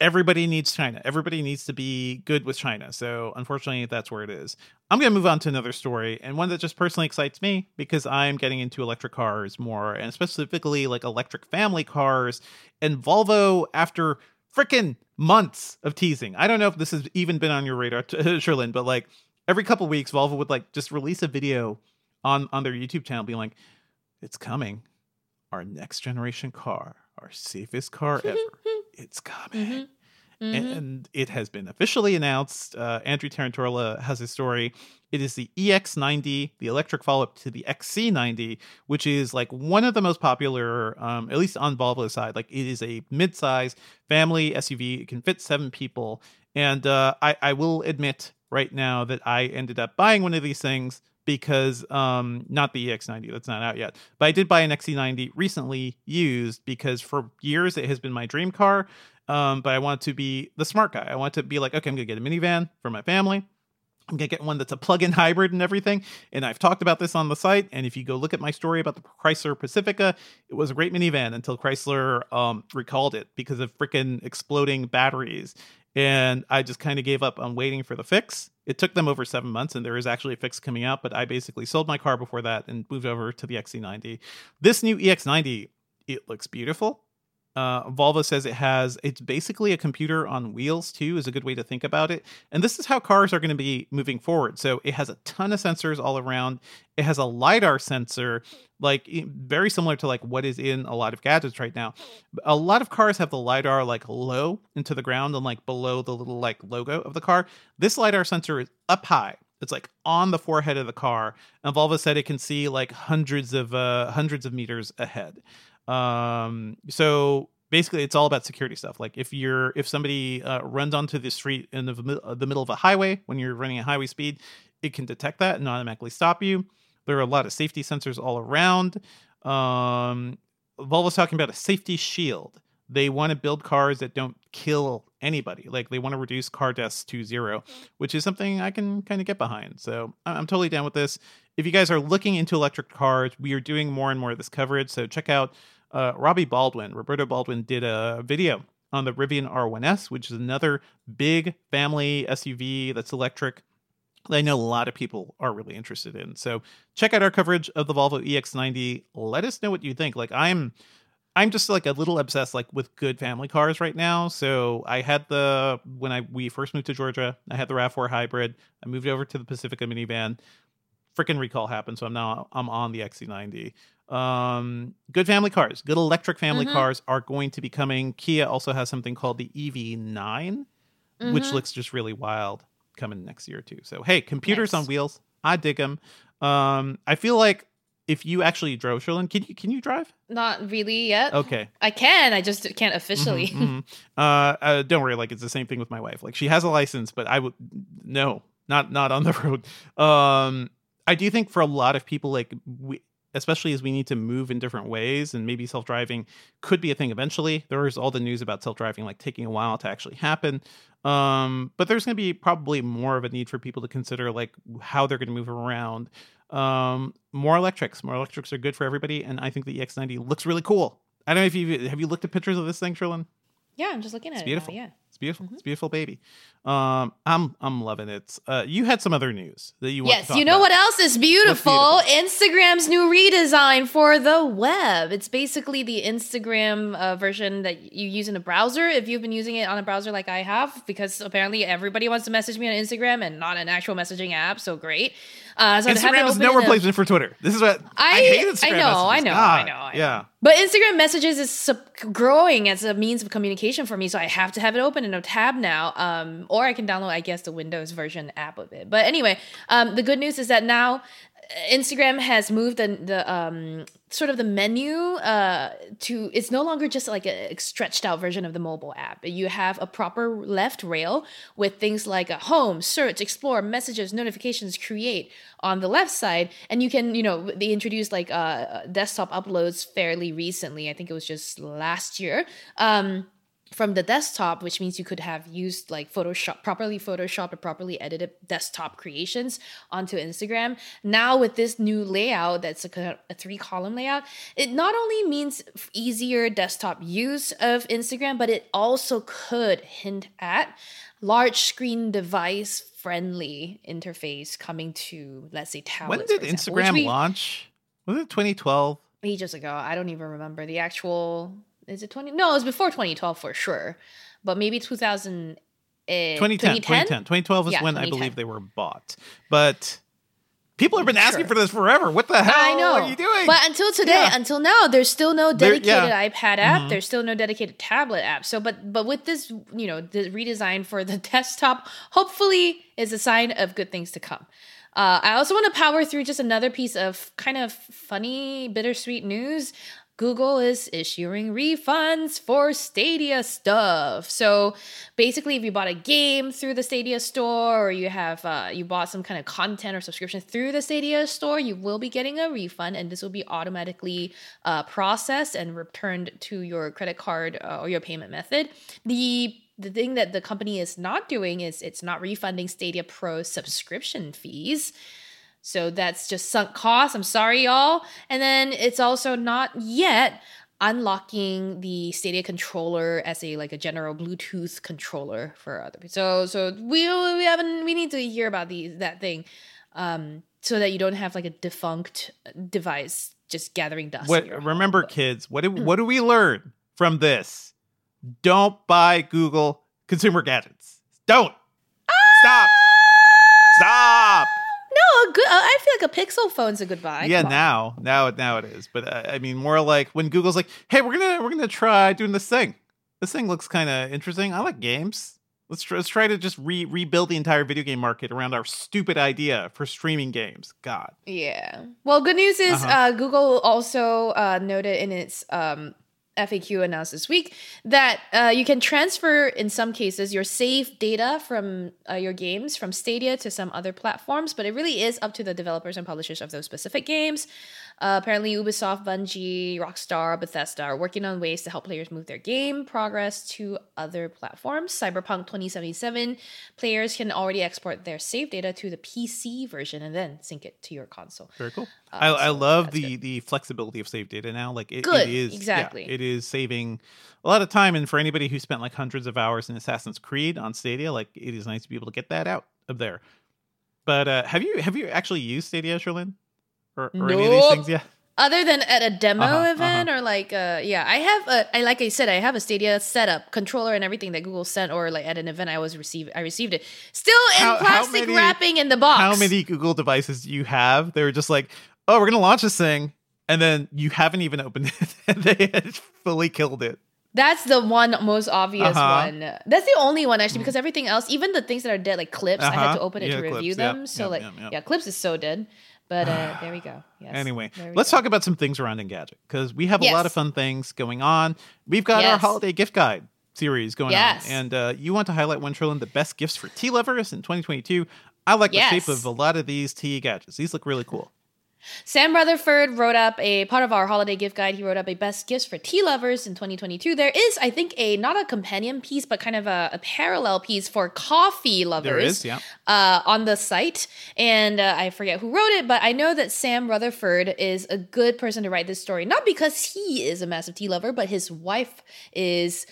everybody needs China. Everybody needs to be good with China. So unfortunately, that's where it is. I'm going to move on to another story, and one that just personally excites me because I'm getting into electric cars more, and specifically like electric family cars. And Volvo, after freaking months of teasing, I don't know if this has even been on your radar, Cherlynn, but like every couple weeks, Volvo would like just release a video on on their YouTube channel, being like, "It's coming, our next generation car, our safest car ever. It's coming." Mhm. Mhm. and it has been officially announced. Uh, Andrew Tarantola has a story. It is the EX90, the electric follow-up to the XC90, which is like one of the most popular, um, at least on Volvo's side. Like it is a mid-size family SUV. It can fit seven people, and uh, I, I will admit right now that I ended up buying one of these things because um not the EX90 that's not out yet but I did buy an XC90 recently used because for years it has been my dream car um, but I want to be the smart guy. I want to be like, okay, I'm gonna get a minivan for my family. I'm gonna get one that's a plug-in hybrid and everything. And I've talked about this on the site. And if you go look at my story about the Chrysler Pacifica, it was a great minivan until Chrysler um, recalled it because of freaking exploding batteries. And I just kind of gave up on waiting for the fix. It took them over seven months, and there is actually a fix coming out. But I basically sold my car before that and moved over to the XC90. This new EX90, it looks beautiful. Uh, Volvo says it has it's basically a computer on wheels too is a good way to think about it. And this is how cars are going to be moving forward. So it has a ton of sensors all around. It has a lidar sensor like very similar to like what is in a lot of gadgets right now. A lot of cars have the lidar like low into the ground and like below the little like logo of the car. This lidar sensor is up high. It's like on the forehead of the car. And volvo said it can see like hundreds of uh hundreds of meters ahead um so basically it's all about security stuff. Like if you're if somebody uh, runs onto the street in the, uh, the middle of a highway when you're running at highway speed it can detect that and automatically stop you. There are a lot of safety sensors all around. Um volvo's talking about a safety shield. They want to build cars that don't kill anybody. Like they want to reduce car deaths to zero which is something i can kind of get behind. So i'm totally down with this. If you guys are looking into electric cars we are doing more and more of this coverage. So check out uh, Robbie Baldwin, Roberto Baldwin did a video on the Rivian R1S, which is another big family SUV that's electric. that I know a lot of people are really interested in. So check out our coverage of the Volvo EX90. Let us know what you think. Like I'm I'm just like a little obsessed like with good family cars right now. So I had the when I we first moved to Georgia, I had the RAV4 hybrid. I moved over to the Pacifica minivan. Freaking recall happened, so I'm now I'm on the XC90. Um, good family cars, good electric family Mhm. cars are going to be coming. Kia also has something called the EV9, which Mhm. looks just really wild coming next year too. So hey, computers on wheels, I dig them. Um, I feel like if you actually drove, Cherlynn, can you can you drive? Not really yet. Okay. I can. I just can't officially. Mhm, mhm. Uh, uh, don't worry. Like it's the same thing with my wife. Like she has a license, but I would no, not not on the road. Um, I do think for a lot of people, like we, especially as we need to move in different ways, and maybe self driving could be a thing eventually. There is all the news about self driving like taking a while to actually happen. Um, but there's going to be probably more of a need for people to consider like how they're going to move around. Um, more electrics. More electrics are good for everybody, and I think the EX90 looks really cool. I don't know if you have you looked at pictures of this thing, Cherlynn. yeah, I'm just looking at It's it. beautiful. Now, yeah. It's beautiful. It's beautiful baby. Um, I'm I'm loving it. Uh, you had some other news that you want to Yes, you know about. what else is beautiful? Instagram's new redesign for the web. It's basically the Instagram uh, version that you use in a browser. If you've been using it on a browser like I have, because apparently everybody wants to message me on Instagram and not an actual messaging app, so great. Uh, so I'd have it Instagram is no replacement for Twitter. This is what I, I- hate Instagram I know, I know, God. I know, I know. Yeah. But Instagram messages is growing as a means of communication for me, so I have to have it open in a tab now. Um, or I can download, I guess, the Windows version app of it. But anyway, um, the good news is that now uh, Instagram has moved the the um, sort of the menu uh, to it's no longer just like a stretched out version of the mobile app. You have a proper left rail with things like a home, search, explore, messages, notifications, create on the left side, and you can you know they introduced like uh, desktop uploads fairly recently. I think it was just last year. Um, from the desktop, which means you could have used like Photoshop, properly Photoshopped or properly edited desktop creations onto Instagram. Now, with this new layout, that's a, a three column layout, it not only means easier desktop use of Instagram, but it also could hint at large screen device friendly interface coming to, let's say, tablets. When did example, Instagram we- launch? Was it 2012? ages ago. I don't even remember the actual. Is it twenty? No, it was before twenty twelve for sure, but maybe two thousand. Uh, 2010, 2010. 2012 is Yeah, when I believe they were bought. But people have been asking Sure. for this forever. What the hell I know. are you doing? But until today, Yeah. until now, there's still no There- dedicated yeah. iPad app. Mhm. There's still no dedicated tablet app. So, but but with this, you know, the redesign for the desktop, hopefully, is a sign of good things to come. Uh, I also want to power through just another piece of kind of funny, bittersweet news. Google is issuing refunds for Stadia stuff. So basically, if you bought a game through the Stadia store, or you have uh, you bought some kind of content or subscription through the Stadia store, you will be getting a refund, and this will be automatically uh, processed and returned to your credit card uh, or your payment method. The the thing that the company is not doing is it's not refunding Stadia Pro subscription fees. So that's just sunk costs. I'm sorry, y'all. And then it's also not yet unlocking the Stadia controller as a like a general Bluetooth controller for other people. So so we we haven't we need to hear about these that thing, um, so that you don't have like a defunct device just gathering dust. what remember home. kids, what do, Hmm. what do we learn from this? Don't buy Google consumer gadgets. Don't. Stop. Stop. Good. I feel like a Pixel phone's a good buy. yeah Come on. now now it now it is but uh, i mean more like when google's like hey we're gonna we're gonna try doing this thing this thing looks kind of interesting i like games let's try, let's try to just re- rebuild the entire video game market around our stupid idea for streaming games god Yeah. Well, good news is Uh-huh. uh, Google also uh, noted in its um, FAQ announced this week that uh, you can transfer, in some cases, your saved data from uh, your games from Stadia to some other platforms, but it really is up to the developers and publishers of those specific games. Uh, apparently, Ubisoft, Bungie, Rockstar, Bethesda are working on ways to help players move their game progress to other platforms. Cyberpunk 2077 players can already export their save data to the PC version and then sync it to your console. very cool Uh, I, I love the the flexibility of save data now like it, Good, it is yeah, exactly. it is saving a lot of time. And for anybody who spent like hundreds of hours in Assassin's Creed on Stadia, like it is nice to be able to get that out of there. But uh, have you have you actually used Stadia, Cherlynn? Or, or any of these Nope. things? Yeah. Other than at a demo Uh-huh, event or like uh yeah, I have a I like I said I have a Stadia setup, controller and everything that Google sent or like at an event I was received I received it. Still in How- how plastic many- wrapping in the box. How many Google devices do you have? They were just like, oh, we're gonna launch this thing, and then you haven't even opened it, and they had fully killed it. That's the one most obvious Uh-huh. one. That's the only one actually because everything else, even the things that are dead like clips, I had Uh-huh. to open it Yeah, to review clips. Yep, them. So yep, like yep. yeah, clips is so dead. But uh there we go. Yes. Anyway, let's go. talk about some things around Engadget because we have a lot of fun things going on. We've got our holiday gift guide series going Yes. on, and uh, you want to highlight one trillion the best gifts for tea lovers in 2022. I like the shape of a lot of these tea gadgets. These look really cool. Sam Rutherford wrote up a part of our holiday gift guide. He wrote up a best gifts for tea lovers in 2022. There is, I think, a not a companion piece, but kind of a, a parallel piece for coffee lovers. There is, yeah. Uh, on the site, and uh, I forget who wrote it, but I know that Sam Rutherford is a good person to write this story. Not because he is a massive tea lover, but his wife is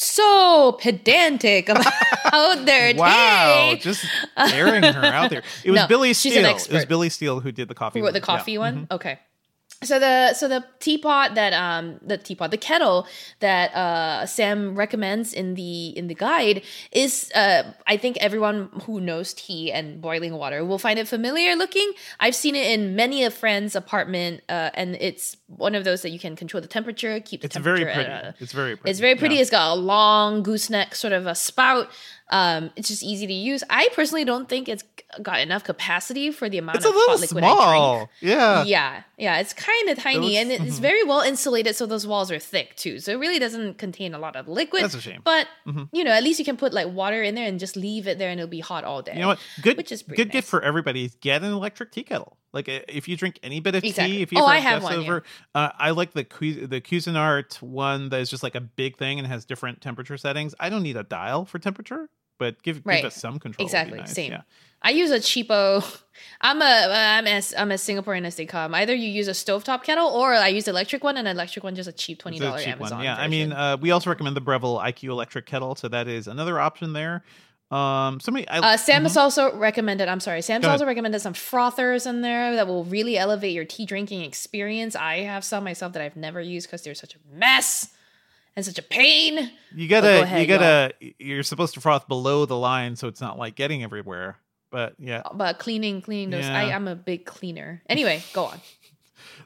so pedantic about their Wow, tea. just airing her out there. It was No, Billy Steele. It was. Billy Steele who did the coffee. Who wrote the one. Yeah. Mm-hmm. coffee one? Okay. So the so the teapot that um the teapot the kettle that uh Sam recommends in the in the guide is uh I think everyone who knows tea and boiling water will find it familiar looking. I've seen it in many a friend's apartment uh and it's one of those that you can control the temperature, keep the It's very temperature pretty. at it's very pretty. it's very pretty. Yeah. It's got a long gooseneck sort of a spout. Um, it's just easy to use. I personally don't think it's got enough capacity for the amount It's a of little hot liquid I drink. small. Yeah. Yeah, yeah, it's kind of tiny looks- and it's very well insulated, so those walls are thick too. So it really doesn't contain a lot of liquid. That's a shame. But you know, at least you can put like water in there and just leave it there, and it'll be hot all day. You know what? Good, Which is good gift for everybody. is Get an electric tea kettle. Like if you drink any bit of Exactly. tea, if you Oh, ever I have one, yeah. over, uh, I like the the Cuisinart one that is just like a big thing and has different temperature settings. I don't need a dial for temperature, but give Right. give us some control. Exactly, nice. same. Yeah. I use a cheapo. I'm a I'm as I'm a Singaporean as they come. Either you use a stovetop kettle or I use electric one, and an electric one just a cheap twenty a dollar Amazon. one. Yeah, I mean, uh, we also recommend the Breville IQ electric kettle, so that is another option there. Um, somebody, I, Uh, Sam has also recommended. I'm sorry, Sam's also recommended some frothers in there that will really elevate your tea drinking experience. I have some myself that I've never used because they're such a mess and such a pain. you gotta, ahead, you gotta, you're supposed to froth below the line, so it's not like getting everywhere. But yeah, But cleaning, cleaning those. I, I'm a big cleaner. Anyway, go on.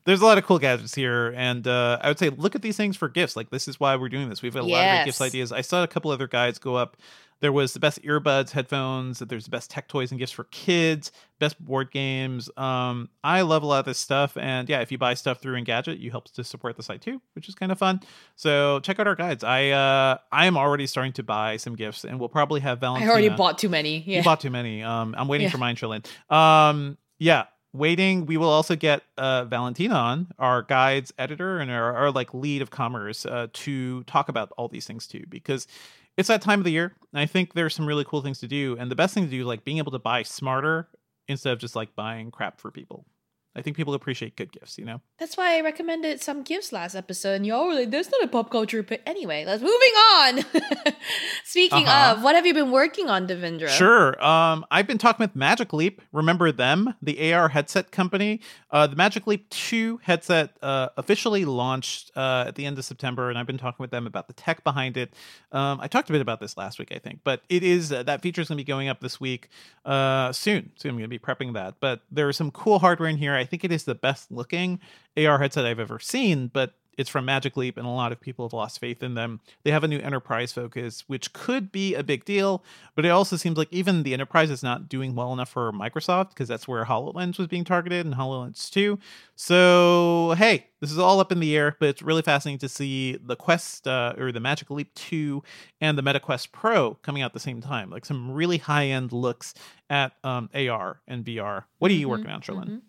There's a lot of cool gadgets here, and uh, I would say look at these things for gifts. Like this is why we're doing this. We've got a lot of great gifts ideas. I saw a couple other guides go up. There was the best earbuds, headphones. There's the best tech toys and gifts for kids. Best board games. Um, I love a lot of this stuff, and yeah, if you buy stuff through Engadget, you help to support the site too, which is kind of fun. So check out our guides. I uh, I am already starting to buy some gifts, and we'll probably have Valentine's. I already bought too many. Yeah. You bought too many. Um, I'm waiting Yeah. for mine, Trillin. Um, yeah, waiting. We will also get uh, Valentina on, our guides editor and our, our like lead of commerce, uh, to talk about all these things too, because it's that time of the year. And I think there's some really cool things to do, and the best thing to do, like being able to buy smarter instead of just like buying crap for people. I think people appreciate good gifts, you know. That's why I recommended some gifts last episode, and y'all were like, "That's not a pop culture." But anyway, let's moving on. Speaking Uh-huh. of, what have you been working on, Devindra? Sure. Um, I've been talking with Magic Leap. Remember them, the AR headset company? Uh, the Magic Leap 2 headset uh, officially launched uh, at the end of September, and I've been talking with them about the tech behind it. Um, I talked a bit about this last week, I think, but it is uh, that feature is going to be going up this week uh, soon. So I'm going to be prepping that. But there is some cool hardware in here. I think it is the best looking AR headset I've ever seen, but it's from Magic Leap, and a lot of people have lost faith in them. They have a new enterprise focus, which could be a big deal, but it also seems like even the enterprise is not doing well enough for Microsoft because that's where HoloLens was being targeted and HoloLens 2. So, hey, this is all up in the air, but it's really fascinating to see the Quest uh, or the Magic Leap 2 and the MetaQuest Pro coming out at the same time. Like some really high end looks at um, AR and VR. What are you working on, Cherlynn?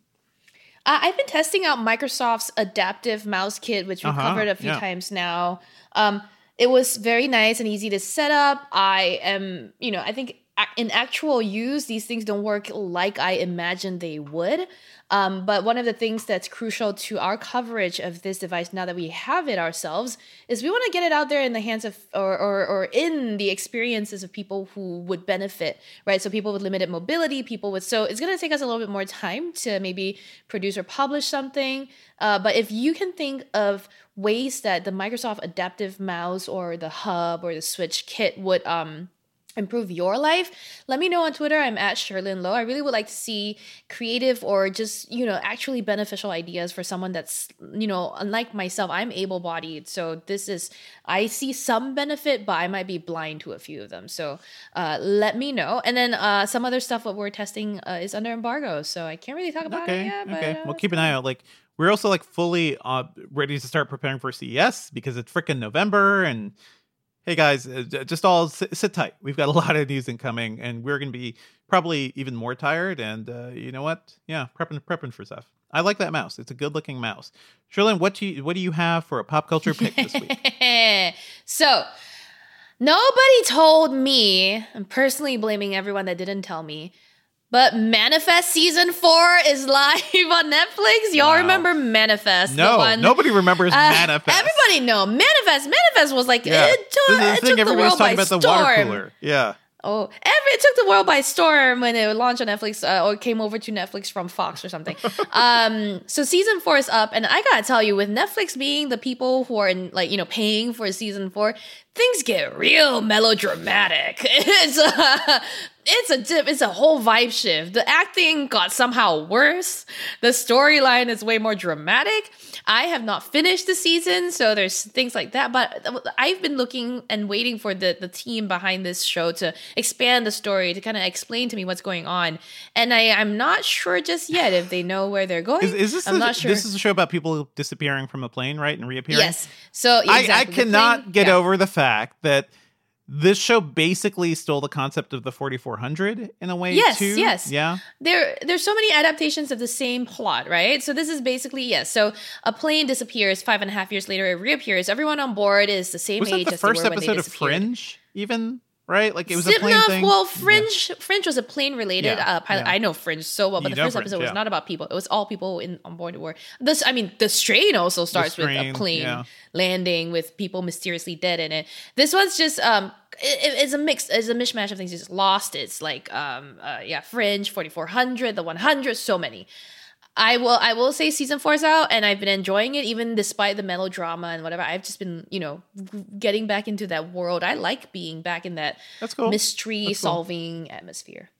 Uh, I've been testing out Microsoft's adaptive mouse kit, which we've Uh-huh, covered a few yeah. times now. Um, it was very nice and easy to set up. I am, you know, I think in actual use, these things don't work like I imagined they would. Um, but one of the things that's crucial to our coverage of this device now that we have it ourselves is we want to get it out there in the hands of or, or, or in the experiences of people who would benefit, right? So people with limited mobility, people with so it's going to take us a little bit more time to maybe produce or publish something. Uh, but if you can think of ways that the Microsoft Adaptive Mouse or the Hub or the Switch kit would um, improve your life let me know on twitter. I'm at Cherlynn Low i really would like to see creative or just you know actually beneficial ideas for someone that's you know unlike myself. I'm able-bodied so this is i see some benefit but i might be blind to a few of them. So uh, let me know. And then uh, some other stuff what we're testing uh, is under embargo so i can't really talk about okay, it yet okay. but, uh, well keep an eye out. Like we're also like fully uh, ready to start preparing for ces because it's freaking november and hey guys, uh, just all sit, tight. We've got a lot of news incoming, and we're going to be probably even more tired. And uh, you know what? Yeah, prepping prepping for stuff. I like that mouse. It's a good looking mouse. Cherlynn, what do you what do you have for a pop culture pick this week? so. Nobody told me, I'm personally blaming everyone that didn't tell me, but Manifest season four is live on Netflix. Y'all wow. remember Manifest? No, one, nobody remembers uh, Manifest. Everybody know Manifest. Manifest was like yeah. it, took, it took the world by storm. The yeah. Oh, every, it took the world by storm when it launched on Netflix uh, or came over to Netflix from Fox or something. um, so season four is up, and I gotta tell you, with Netflix being the people who are in, like you know paying for season four, things get real melodramatic. It's uh, it's a dip, it's a whole vibe shift. The acting got somehow worse. The storyline is way more dramatic. I have not finished the season, so there's things like that. But I've been looking and waiting for the the team behind this show to expand the story to kind of explain to me what's going on. And I I'm not sure just yet if they know where they're going. Is, is this I'm a, not sure. This is a show about people disappearing from a plane, right, and reappearing. Yes. So exactly. I, I cannot plane, get yeah. over the fact that this show basically stole the concept of the 4400 in a way yes too. yes. Yeah. There there's so many adaptations of the same plot right? So this is basically yes so a plane disappears five and a half years later it reappears. Everyone on board is the same was age that the as first episode of fringe even right? Like it was Zip a plane thing. Well, Fringe, yeah. Fringe was a plane related yeah, uh, pilot. yeah. I know Fringe so well, but you the first Fringe, episode was not about people. It was all people in on board war. This, I mean, the strain also starts strain, with a plane landing with people mysteriously dead in it. This one's just um. It, it's a mix. It's a mishmash of things. It's lost. It's like um. Uh, yeah, Fringe, forty four hundred, the one hundred, so many. I will I will say season four is out and I've been enjoying it even despite the melodrama and whatever. I've just been, you know, getting back into that world. I like being back in that That's cool. mystery That's cool. solving atmosphere.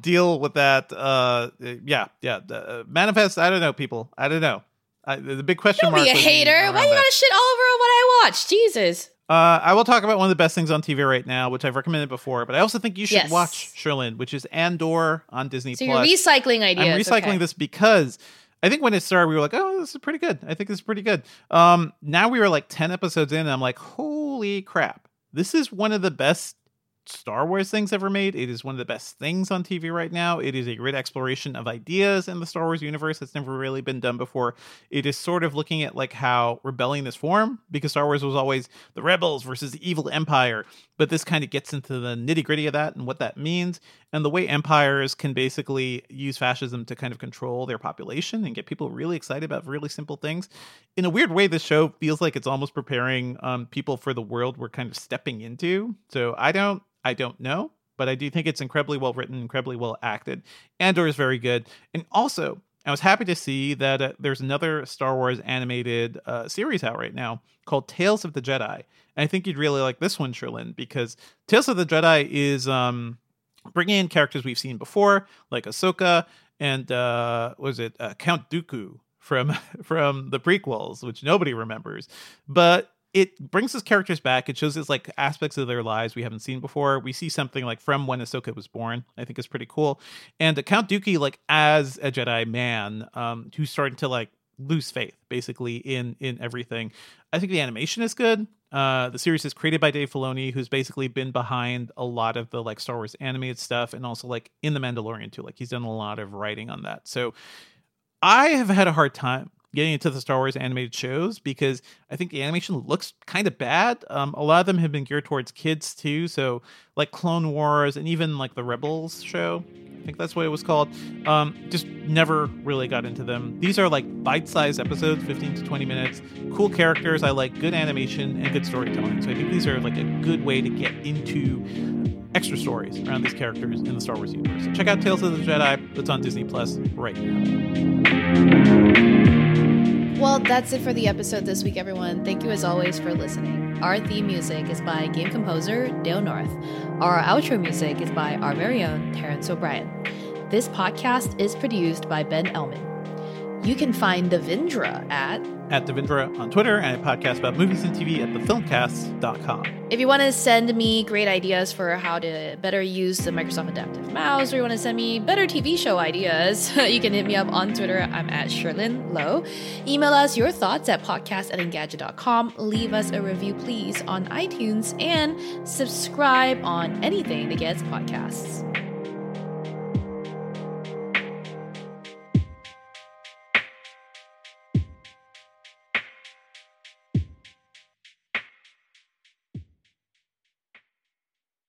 Deal with that. Uh, yeah, yeah. Uh, manifest. I don't know, people. I don't know. I, the big question Don't mark. be a hater. Why you that. gotta shit all over what I watch? Jesus. Uh, I will talk about one of the best things on TV right now, which I've recommended before, but I also think you should Yes. watch Cherlynn, which is Andor on Disney So Plus. you're recycling ideas. I'm recycling okay. this because I think when it started, we were like, "Oh, this is pretty good." I think this is pretty good. Um, now we were like ten episodes in, and I'm like, "Holy crap! This is one of the best Star Wars things ever made. It is one of the best things on TV right now. It is a great exploration of ideas in the Star Wars universe that's never really been done before. It is sort of looking at like how rebellion is formed because Star Wars was always the rebels versus the evil empire, but this kind of gets into the nitty gritty of that and what that means and the way empires can basically use fascism to kind of control their population and get people really excited about really simple things. In a weird way, this show feels like it's almost preparing um, people for the world we're kind of stepping into. So I don't I don't know, but I do think it's incredibly well written, incredibly well acted. Andor is very good. And also, I was happy to see that uh, there's another Star Wars animated uh, series out right now called Tales of the Jedi. And I think you'd really like this one, Cherlynn, because Tales of the Jedi is um, bringing in characters we've seen before, like Ahsoka and uh, was it uh, Count Dooku from from the prequels, which nobody remembers, but it brings his characters back. It shows us like aspects of their lives we haven't seen before. We see something like from when Ahsoka was born. I think is pretty cool. And Count Dooku, like as a Jedi man, um, who's starting to like lose faith basically in in everything. I think the animation is good. Uh, the series is created by Dave Filoni, who's basically been behind a lot of the like Star Wars animated stuff, and also like in the Mandalorian too. Like he's done a lot of writing on that. So I have had a hard time getting into the Star Wars animated shows because I think the animation looks kind of bad. Um, a lot of them have been geared towards kids too. So, like Clone Wars and even like the Rebels show, I think that's what it was called. Um, just never really got into them. These are like bite sized episodes, 15 to 20 minutes. Cool characters. I like good animation and good storytelling. So I think these are like a good way to get into extra stories around these characters in the Star Wars universe. So check out Tales of the Jedi. It's on Disney Plus right now. Well, that's it for the episode this week, everyone. Thank you as always for listening. Our theme music is by game composer Dale North. Our outro music is by our very own Terrence O'Brien. This podcast is produced by Ben Ellman. You can find Devindra at at Devindra on Twitter and a podcast about movies and TV at thefilmcast.com. If you want to send me great ideas for how to better use the Microsoft Adaptive Mouse, or you want to send me better TV show ideas, you can hit me up on Twitter. I'm at Cherlynn Low. Email us your thoughts at podcast at engadget.com. Leave us a review, please, on iTunes and subscribe on anything that gets podcasts.